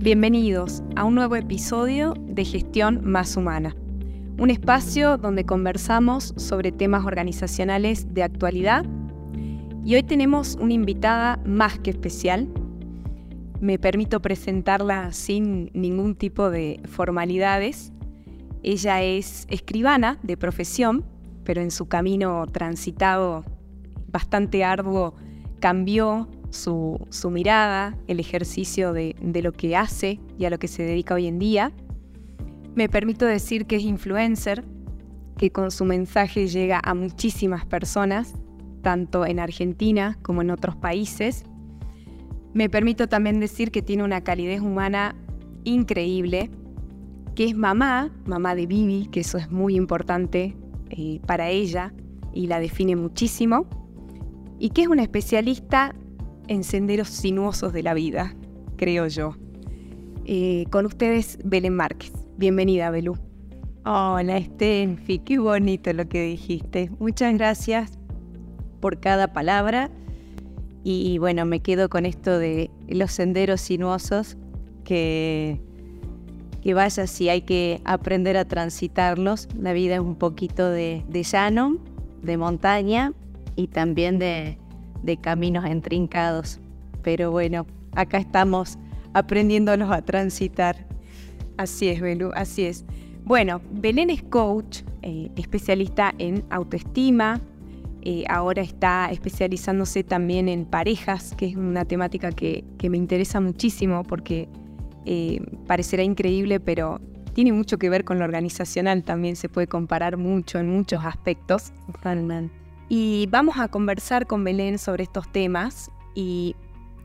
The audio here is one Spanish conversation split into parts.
Bienvenidos a un nuevo episodio de Gestión Más Humana, un espacio donde conversamos sobre temas organizacionales de actualidad y hoy tenemos una invitada más que especial. Me permito presentarla sin ningún tipo de formalidades. Ella es escribana de profesión, pero en su camino transitado bastante arduo cambió su, mirada, el ejercicio de, de lo que hace y a lo que se dedica hoy en día. Me permito decir que es influencer, que con su mensaje llega a muchísimas personas, tanto en Argentina como en otros países. Me permito también decir que tiene una calidez humana increíble, que es mamá, mamá de Vivi, que eso es muy importante eh, para ella y la define muchísimo, y que es una especialista en senderos sinuosos de la vida, creo yo. Eh, con ustedes, Belén Márquez. Bienvenida, Belú. Hola, Stenfi, qué bonito lo que dijiste. Muchas gracias por cada palabra. Y bueno, me quedo con esto de los senderos sinuosos, que, que vaya si hay que aprender a transitarlos. La vida es un poquito de, de llano, de montaña y también de, de caminos entrincados. Pero bueno, acá estamos aprendiéndolos a transitar. Así es, Belú, así es. Bueno, Belén es coach, eh, especialista en autoestima. Eh, ahora está especializándose también en parejas, que es una temática que, me interesa muchísimo porque eh, parecerá increíble, pero tiene mucho que ver con lo organizacional también, se puede comparar mucho en muchos aspectos. Totalmente. Y vamos a conversar con Belén sobre estos temas. Y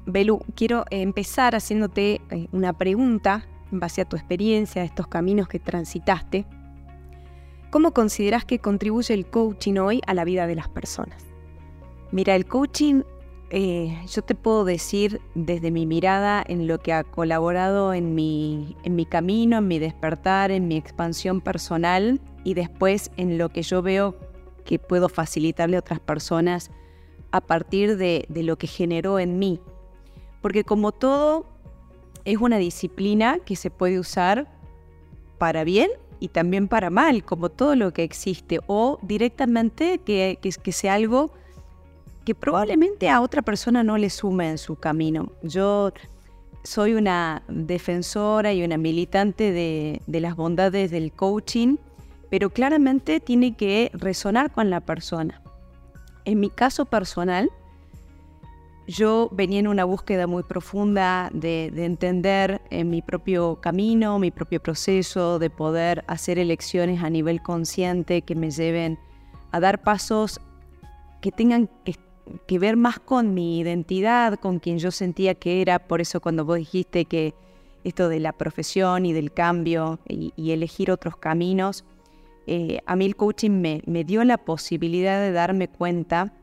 Belú, quiero empezar haciéndote eh, una pregunta en base a tu experiencia, a estos caminos que transitaste. ¿Cómo consideras que contribuye el coaching hoy a la vida de las personas? Mira, el coaching, eh, yo te puedo decir desde mi mirada en lo que ha colaborado en mi, en mi camino, en mi despertar, en mi expansión personal y después en lo que yo veo que puedo facilitarle a otras personas a partir de, lo que generó en mí. Porque como todo, es una disciplina que se puede usar para bien y también para mal, como todo lo que existe, o directamente que, que, sea algo que probablemente a otra persona no le sume en su camino. Yo soy una defensora y una militante de las bondades del coaching pero claramente tiene que resonar con la persona. En mi caso personal, yo venía en una búsqueda muy profunda de, entender en mi propio camino, mi propio proceso, de poder hacer elecciones a nivel consciente que me lleven a dar pasos que tengan que, ver más con mi identidad, con quien yo sentía que era. Por eso cuando vos dijiste que esto de la profesión y del cambio y elegir otros caminos, eh, a mí el coaching me, dio la posibilidad de darme cuenta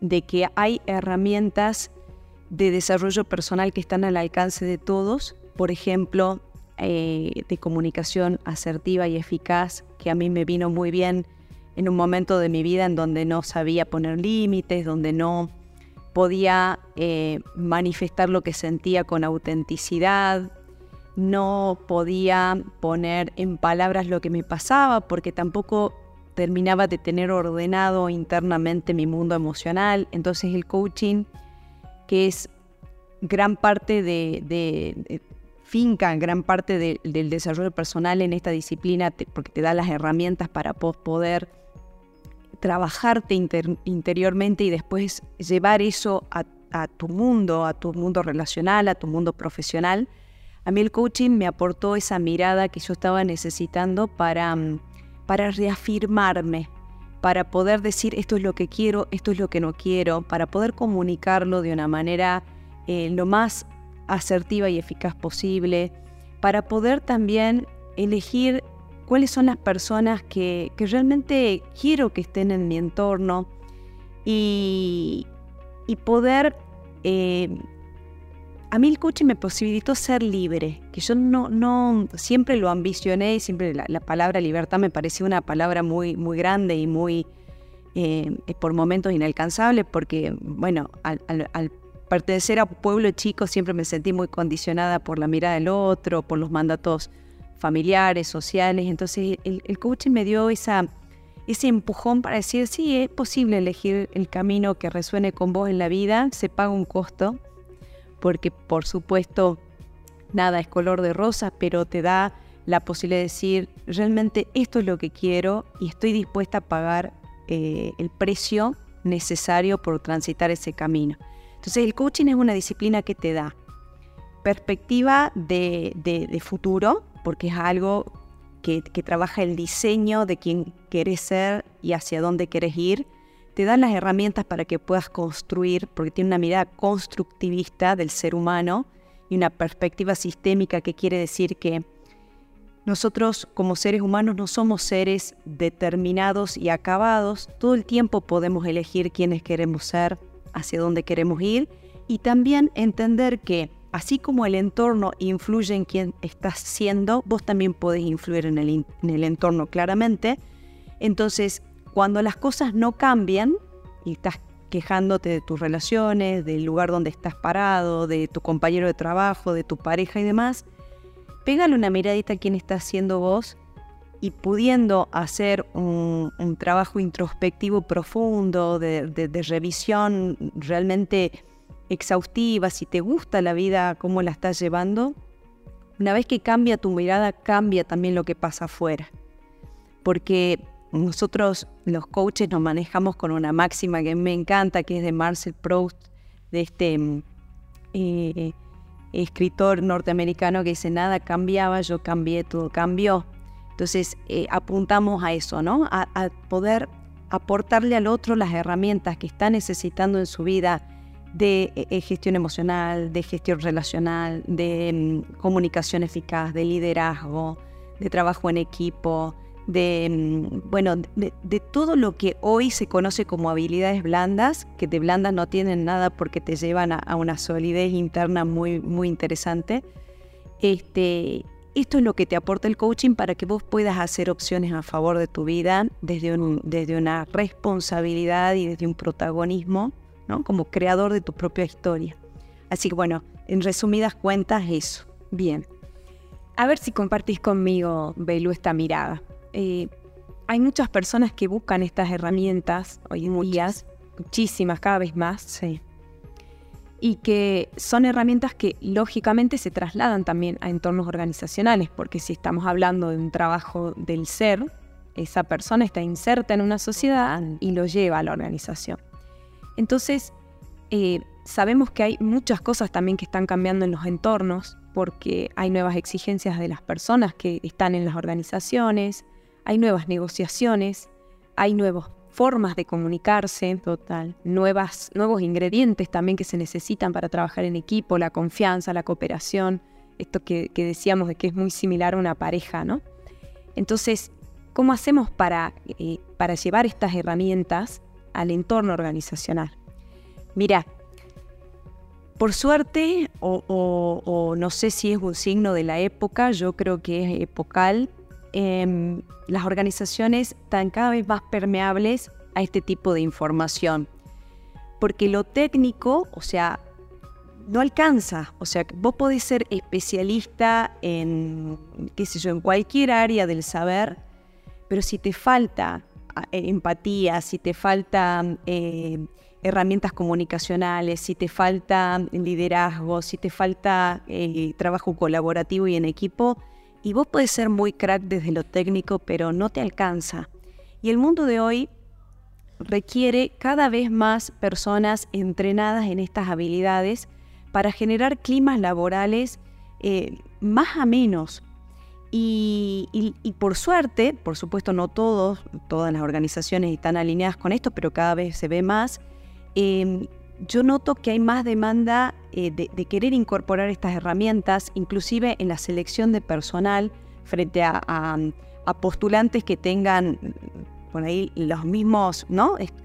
de que hay herramientas de desarrollo personal que están al alcance de todos, por ejemplo, eh, de comunicación asertiva y eficaz, que a mí me vino muy bien en un momento de mi vida en donde no sabía poner límites, donde no podía eh, manifestar lo que sentía con autenticidad, no podía poner en palabras lo que me pasaba porque tampoco terminaba de tener ordenado internamente mi mundo emocional. Entonces el coaching, que es gran parte de, finca, gran parte del desarrollo personal en esta disciplina, porque te da las herramientas para poder trabajarte interiormente y después llevar eso a tu mundo, a tu mundo relacional, a tu mundo profesional a mí el coaching me aportó esa mirada que yo estaba necesitando para, mm, para reafirmarme, para poder decir esto es lo que quiero, esto es lo que no quiero, para poder comunicarlo de una manera eh, lo más asertiva y eficaz posible, para poder también elegir cuáles son las personas que, realmente quiero que estén en mi entorno y, poder eh, a mí el coaching me posibilitó ser libre, que yo no, no siempre lo ambicioné y siempre la, palabra libertad me parecía una palabra muy, muy grande y muy, eh, por momentos inalcanzable, porque, bueno, al, pertenecer a un pueblo chico siempre me sentí muy condicionada por la mirada del otro, por los mandatos familiares, sociales. Entonces el, coaching me dio esa, ese empujón para decir, sí, es posible elegir el camino que resuene con vos en la vida, se paga un costo, porque por supuesto nada es color de rosa, pero te da la posibilidad de decir, realmente esto es lo que quiero y estoy dispuesta a pagar eh, el precio necesario por transitar ese camino. Entonces el coaching es una disciplina que te da perspectiva de, futuro, porque es algo que, trabaja el diseño de quién quieres ser y hacia dónde quieres ir. Te da las herramientas para que puedas construir, porque tiene una mirada constructivista del ser humano y una perspectiva sistémica que quiere decir que nosotros como seres humanos no somos seres determinados y acabados. Todo el tiempo podemos elegir quiénes queremos ser, hacia dónde queremos ir y también entender que así como el entorno influye en quién estás siendo, vos también podés influir en el, en el entorno claramente. Entonces, cuando las cosas no cambian y estás quejándote de tus relaciones, del lugar donde estás parado, de tu compañero de trabajo, de tu pareja y demás, pégale una miradita a quién estás siendo vos y pudiendo hacer un, trabajo introspectivo profundo, de, revisión realmente exhaustiva, si te gusta la vida, cómo la estás llevando, una vez que cambia tu mirada, cambia también lo que pasa afuera. Porque nosotros los coaches nos manejamos con una máxima que me encanta, que es de Marcel Proust, de este mm, eh, escritor norteamericano que dice, nada cambiaba, yo cambié, todo cambió. Entonces, eh, apuntamos a eso, ¿no? A, poder aportarle al otro las herramientas que está necesitando en su vida de eh, gestión emocional, de gestión relacional, de mm, comunicación eficaz, de liderazgo, de trabajo en equipo, de, mm, bueno, de, todo lo que hoy se conoce como habilidades blandas, que de blandas no tienen nada porque te llevan a, una solidez interna muy, muy interesante. Este, esto es lo que te aporta el coaching para que vos puedas hacer opciones a favor de tu vida desde, desde una responsabilidad y desde un protagonismo, ¿no? Como creador de tu propia historia. Así que bueno, en resumidas cuentas eso. Bien. A ver si compartís conmigo, Belu, esta mirada. Eh, hay muchas personas que buscan estas herramientas hoy en día, muchísimas, cada vez más. Sí y que son herramientas que lógicamente se trasladan también a entornos organizacionales, porque si estamos hablando de un trabajo del ser, esa persona está inserta en una sociedad y lo lleva a la organización. Entonces, eh, sabemos que hay muchas cosas también que están cambiando en los entornos, porque hay nuevas exigencias de las personas que están en las organizaciones, hay nuevas negociaciones, hay nuevos formas de comunicarse, total, nuevas, nuevos ingredientes también que se necesitan para trabajar en equipo, la confianza, la cooperación, esto que, decíamos de que es muy similar a una pareja, ¿no? Entonces, ¿cómo hacemos para, eh, para llevar estas herramientas al entorno organizacional? Mira, por suerte, o, no sé si es un signo de la época, yo creo que es epocal, Em, las organizaciones están cada vez más permeables a este tipo de información. Porque lo técnico, o sea, no alcanza. O sea, vos podés ser especialista en, qué sé yo, en cualquier área del saber, pero si te falta eh, empatía, si te faltan eh, herramientas comunicacionales, si te falta liderazgo, si te falta eh, trabajo colaborativo y en equipo, y vos puedes ser muy crack desde lo técnico, pero no te alcanza. Y el mundo de hoy requiere cada vez más personas entrenadas en estas habilidades para generar climas laborales eh, más amenos. Y, y, por suerte, por supuesto no todos, todas las organizaciones están alineadas con esto, pero cada vez se ve más, eh, yo noto que hay más demanda eh, de, querer incorporar estas herramientas, inclusive en la selección de personal, frente a, postulantes que tengan por ahí los mismos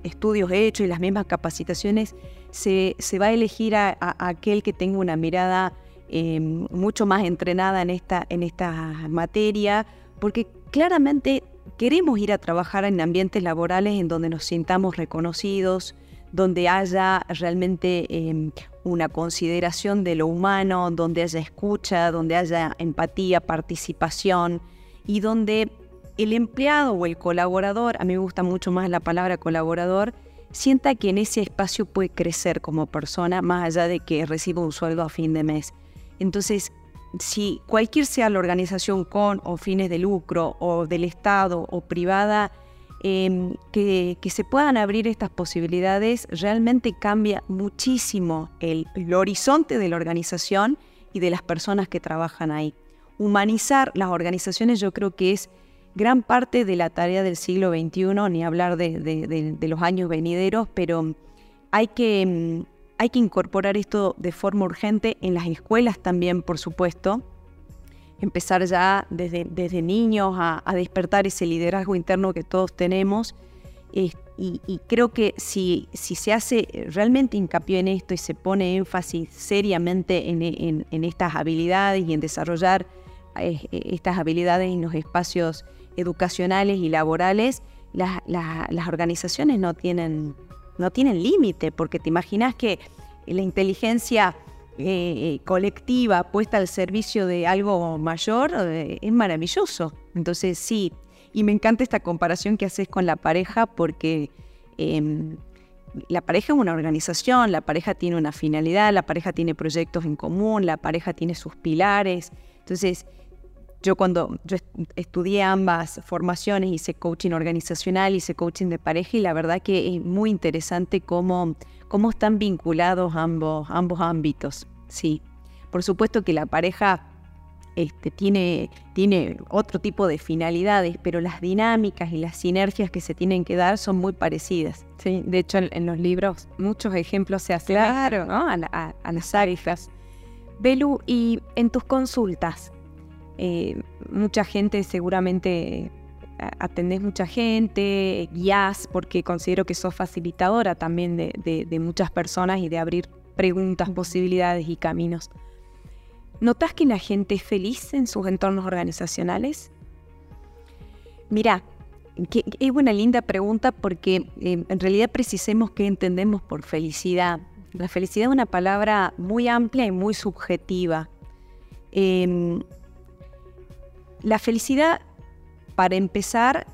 estudios hechos y las mismas capacitaciones, se, va a elegir a, aquel que tenga una mirada em, mucho más entrenada en esta, en esta materia, porque claramente queremos ir a trabajar en ambientes laborales en donde nos sintamos reconocidos, donde haya realmente em, una consideración de lo humano, donde haya escucha, donde haya empatía, participación y donde el empleado o el colaborador, a mí me gusta mucho más la palabra colaborador, sienta que en ese espacio puede crecer como persona más allá de que reciba un sueldo a fin de mes. Entonces, si cualquier sea la organización con o fines de lucro o del Estado o privada, Em, que, se puedan abrir estas posibilidades realmente cambia muchísimo el, horizonte de la organización y de las personas que trabajan ahí. Humanizar las organizaciones yo creo que es gran parte de la tarea del siglo XXI, ni hablar de, los años venideros, pero hay que, em, hay que incorporar esto de forma urgente en las escuelas también, por supuesto, empezar ya desde, desde niños a, despertar ese liderazgo interno que todos tenemos. y, creo que si, si se hace realmente hincapié en esto y se pone énfasis seriamente en, estas habilidades y en desarrollar eh, estas habilidades en los espacios educacionales y laborales, las organizaciones no tienen, no tienen límite, porque te imaginas que la inteligencia eh, eh, colectiva puesta al servicio de algo mayor eh, es maravilloso. Entonces sí, y me encanta esta comparación que haces con la pareja porque em, la pareja es una organización, la pareja tiene una finalidad, la pareja tiene proyectos en común, la pareja tiene sus pilares. Entonces, yo cuando yo estudié ambas formaciones, hice coaching organizacional, hice coaching de pareja y la verdad que es muy interesante cómo, cómo están vinculados ambos, ambos ámbitos. Sí, por supuesto que la pareja este, tiene, tiene otro tipo de finalidades, pero las dinámicas y las sinergias que se tienen que dar son muy parecidas. Sí, de hecho en, los libros muchos ejemplos se hacen claro. a, las áreas. Belu, y en tus consultas, eh, mucha gente seguramente atendés mucha gente, guías, porque considero que sos facilitadora también de, muchas personas y de abrir preguntas, posibilidades y caminos. ¿Notas que la gente es feliz en sus entornos organizacionales? Mira, es una linda pregunta porque eh, en realidad precisemos qué entendemos por felicidad. La felicidad es una palabra muy amplia y muy subjetiva. Em, la felicidad, para empezar,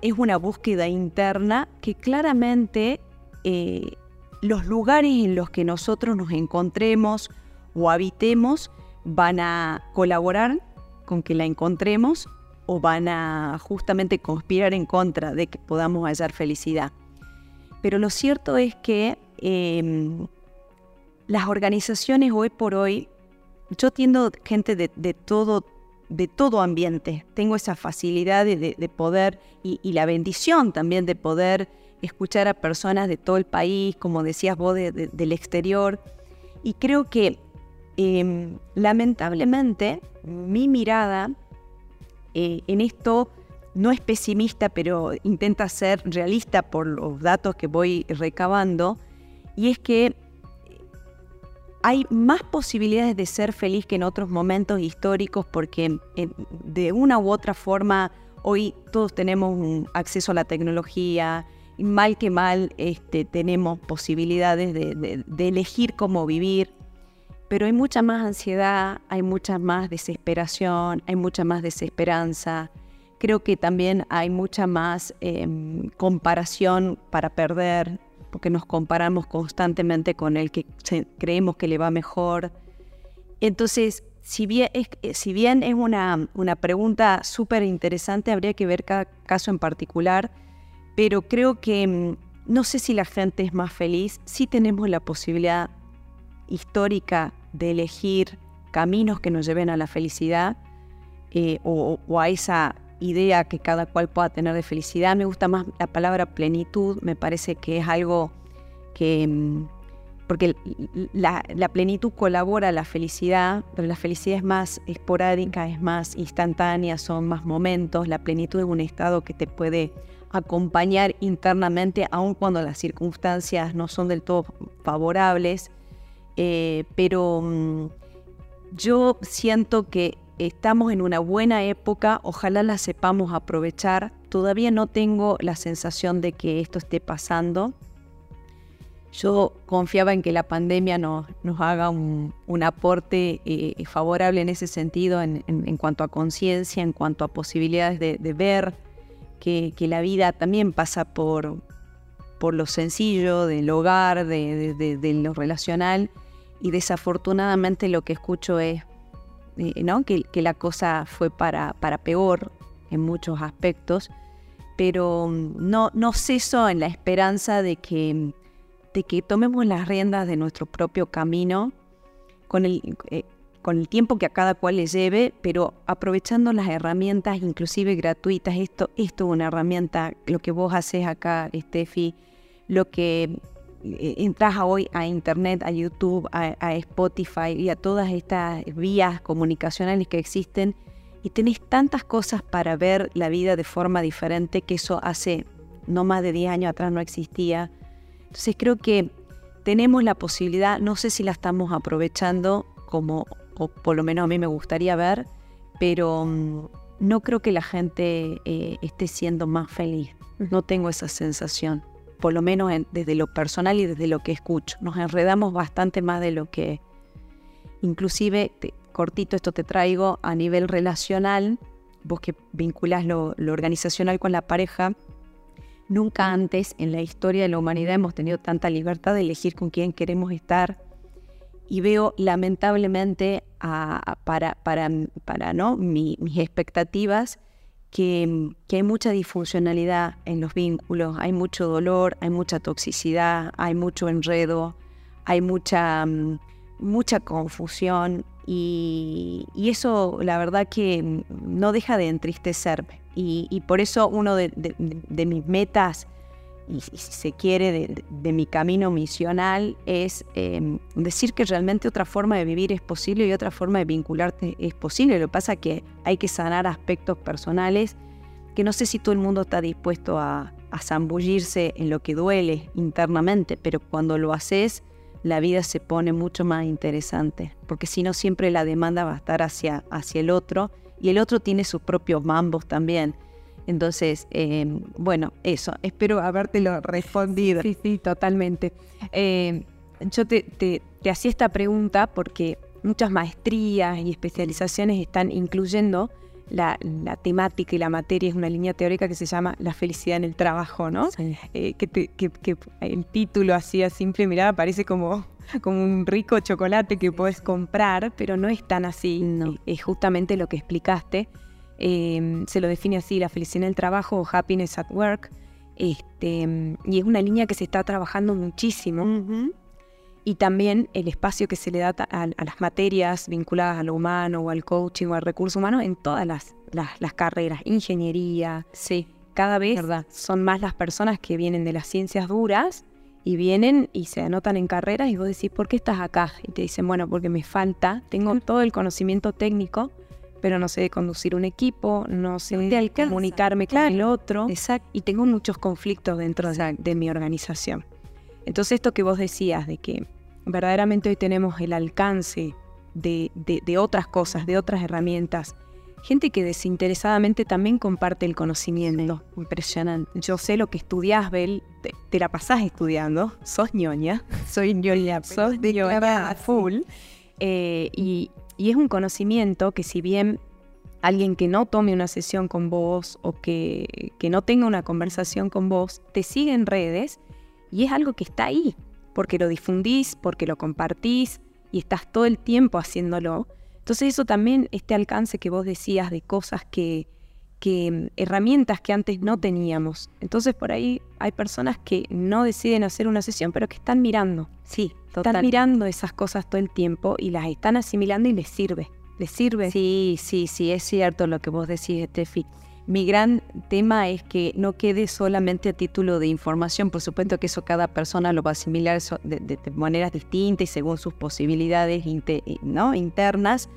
es una búsqueda interna que claramente eh, los lugares en los que nosotros nos encontremos o habitemos van a colaborar con que la encontremos o van a justamente conspirar en contra de que podamos hallar felicidad. Pero lo cierto es que em, las organizaciones hoy por hoy, yo tiendo gente de, de todo de todo ambiente. Tengo esa facilidad de, poder y, la bendición también de poder escuchar a personas de todo el país, como decías vos, del exterior. Y creo que em, lamentablemente mi mirada eh, en esto no es pesimista, pero intenta ser realista por los datos que voy recabando, y es que hay más posibilidades de ser feliz que en otros momentos históricos porque eh, de una u otra forma hoy todos tenemos acceso a la tecnología, y mal que mal este, tenemos posibilidades de, elegir cómo vivir, pero hay mucha más ansiedad, hay mucha más desesperación, hay mucha más desesperanza. Creo que también hay mucha más em, comparación para perder, porque nos comparamos constantemente con el que creemos que le va mejor. Entonces, si bien es, eh, una, una pregunta súper interesante, habría que ver cada caso en particular, pero creo que mm, no sé si la gente es más feliz, si tenemos la posibilidad histórica de elegir caminos que nos lleven a la felicidad eh, o, o a esa idea que cada cual pueda tener de felicidad. Me gusta más la palabra plenitud, me parece que es algo que... Mm, porque la, plenitud colabora a la felicidad, pero la felicidad es más esporádica, es más instantánea, son más momentos. La plenitud es un estado que te puede acompañar internamente, aun cuando las circunstancias no son del todo favorables. Eh, pero mm, yo siento que estamos en una buena época, ojalá la sepamos aprovechar. Todavía no tengo la sensación de que esto esté pasando, yo confiaba en que la pandemia nos, haga un, aporte eh, favorable en ese sentido, en, cuanto a conciencia, en cuanto a posibilidades de, ver que, la vida también pasa por, por lo sencillo del hogar, de, lo relacional, y desafortunadamente lo que escucho es ¿no? que, la cosa fue para, para peor en muchos aspectos, pero mm, no, no ceso en la esperanza de que de que tomemos las riendas de nuestro propio camino con el, eh, con el tiempo que a cada cual le lleve, pero aprovechando las herramientas, inclusive gratuitas. Esto, esto es una herramienta, lo que vos haces acá, Steffi, lo que entras hoy a Internet, a YouTube, a, a, Spotify y a todas estas vías comunicacionales que existen y tenés tantas cosas para ver la vida de forma diferente que eso hace no más de 10 años atrás no existía. Entonces creo que tenemos la posibilidad, no sé si la estamos aprovechando como, o por lo menos a mí me gustaría ver, pero mm, no creo que la gente eh, esté siendo más feliz. No tengo esa sensación, por lo menos desde lo personal y desde lo que escucho. Nos enredamos bastante más de lo que, inclusive, cortito esto te traigo, a nivel relacional, vos que vinculás lo organizacional con la pareja, Nunca antes en la historia de la humanidad hemos tenido tanta libertad de elegir con quién queremos estar. Y veo lamentablemente para, para, ¿no? mis expectativas que, hay mucha disfuncionalidad en los vínculos, hay mucho dolor, hay mucha toxicidad, hay mucho enredo, hay mucha, mm, mucha confusión y, y, eso la verdad que no deja de entristecerme. Y, por eso uno de, mis metas, y si se quiere, de, mi camino misional, es em, decir que realmente otra forma de vivir es posible y otra forma de vincularte es posible. Lo que pasa es que hay que sanar aspectos personales que no sé si todo el mundo está dispuesto a, a zambullirse en lo que duele internamente, pero cuando lo haces, la vida se pone mucho más interesante, porque si no siempre la demanda va a estar hacia, hacia el otro y el otro tiene sus propios mambos también. Entonces, em, bueno, eso, espero habértelo respondido. Sí, sí, totalmente. Em, yo te, hacía esta pregunta porque muchas maestrías y especializaciones están incluyendo la, temática y la materia, es una línea teórica que se llama la felicidad en el trabajo, ¿no? Eh, que, el título así a simple mirada parece como como un rico chocolate que puedes comprar, pero no es tan así. No. Es justamente lo que explicaste. Em, se lo define así, la felicidad en el trabajo o happiness at work. Este, y es una línea que se está trabajando muchísimo. Y también el espacio que se le da a, las materias vinculadas a lo humano o al coaching o al recurso humano en todas las, las, carreras, ingeniería. Sí. Cada vez son más las personas que vienen de las ciencias duras y vienen y se anotan en carreras y vos decís, ¿por qué estás acá? Y te dicen, bueno, porque me falta, tengo todo el conocimiento técnico, pero no sé conducir un equipo, no sé de comunicarme con el otro. Exacto. Y tengo muchos conflictos dentro de, mi organización. Entonces esto que vos decías, de que verdaderamente hoy tenemos el alcance de, de otras cosas, de otras herramientas, gente que desinteresadamente también comparte el conocimiento. Impresionante. Yo sé lo que estudias, Bel, te, la pasás estudiando, sos ñoña. Soy ñoña, sos de ñoña full. Eh, y, es un conocimiento que si bien alguien que no tome una sesión con vos o que, que no tenga una conversación con vos, te sigue en redes y es algo que está ahí, porque lo difundís, porque lo compartís y estás todo el tiempo haciéndolo. Entonces eso también, este alcance que vos decías de cosas que, que mm, herramientas que antes no teníamos. Entonces por ahí hay personas que no deciden hacer una sesión, pero que están mirando. Sí, Están mirando esas cosas todo el tiempo y las están asimilando y les sirve. Les sirve. Sí, sí, sí, es cierto lo que vos decís, Steffi. Mi gran tema es que no quede solamente a título de información. Por supuesto que eso cada persona lo va a asimilar de, maneras distintas y según sus posibilidades ¿no? internas.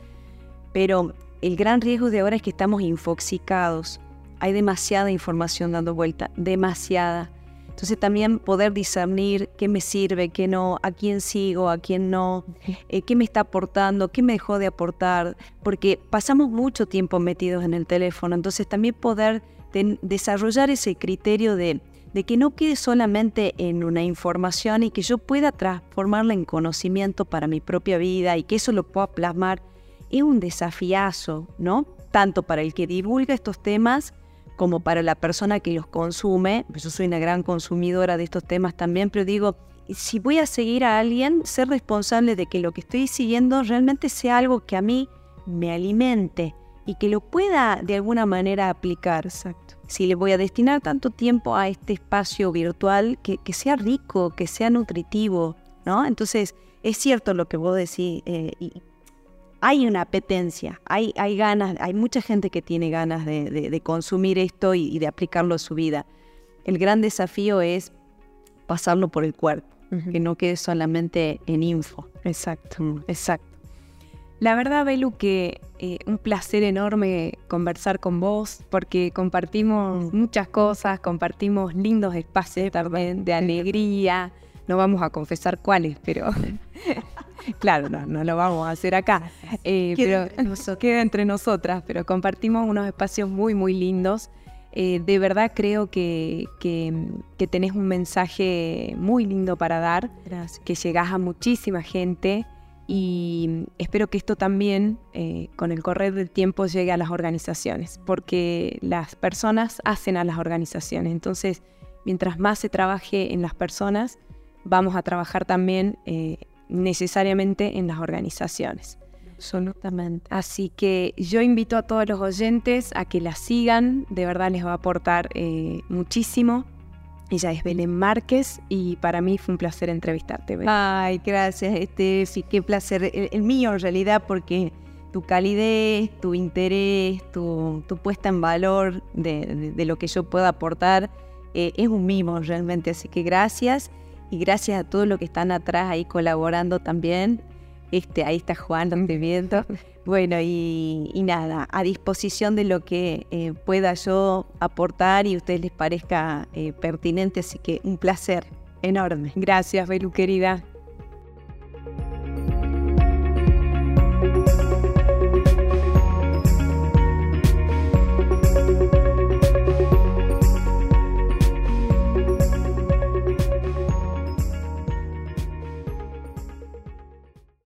Pero el gran riesgo de ahora es que estamos infoxicados. Hay demasiada información dando vuelta, demasiada. Entonces también poder discernir qué me sirve, qué no, a quién sigo, a quién no, eh, qué me está aportando, qué me dejó de aportar, porque pasamos mucho tiempo metidos en el teléfono, entonces también poder desarrollar ese criterio de, de que no quede solamente en una información y que yo pueda transformarla en conocimiento para mi propia vida y que eso lo pueda plasmar, es un desafiazo, ¿no? Tanto para el que divulga estos temas como para la persona que los consume. Yo soy una gran consumidora de estos temas también, pero digo, si voy a seguir a alguien, ser responsable de que lo que estoy siguiendo realmente sea algo que a mí me alimente y que lo pueda de alguna manera aplicar. Exacto si le voy a destinar tanto tiempo a este espacio virtual, que, sea rico, que sea nutritivo, ¿no? Entonces, es cierto lo que vos decís, eh, hay una apetencia, hay, hay ganas, hay mucha gente que tiene ganas de, consumir esto y, de aplicarlo a su vida. El gran desafío es pasarlo por el cuerpo, que no quede solamente en info. Exacto, mm. exacto. La verdad, Belu, que eh, un placer enorme conversar con vos, porque compartimos mm. muchas cosas, compartimos lindos espacios también de alegría. No vamos a confesar cuáles, pero claro, no, no lo vamos a hacer acá. Eh, queda, pero, queda entre nosotras, pero compartimos unos espacios muy, muy lindos. Eh, de verdad creo que, que, tenés un mensaje muy lindo para dar, que llegás a muchísima gente y espero que esto también eh, con el correr del tiempo llegue a las organizaciones, porque las personas hacen a las organizaciones. Entonces, mientras más se trabaje en las personas, vamos a trabajar también eh, necesariamente en las organizaciones. Absolutamente. Así que yo invito a todos los oyentes a que la sigan, de verdad les va a aportar eh, muchísimo. Ella es Belén Márquez y para mí fue un placer entrevistarte. Ay, gracias, este, sí, qué placer. El, mío en realidad porque tu calidez, tu interés, tu, puesta en valor de, lo que yo pueda aportar eh, es un mimo realmente. Así que gracias y gracias a todos los que están atrás ahí colaborando también. Este, ahí está Juan, viendo. Bueno, y, nada, a disposición de lo que eh, pueda yo aportar y a ustedes les parezca eh, pertinente, así que un placer enorme. Gracias, Belu, querida.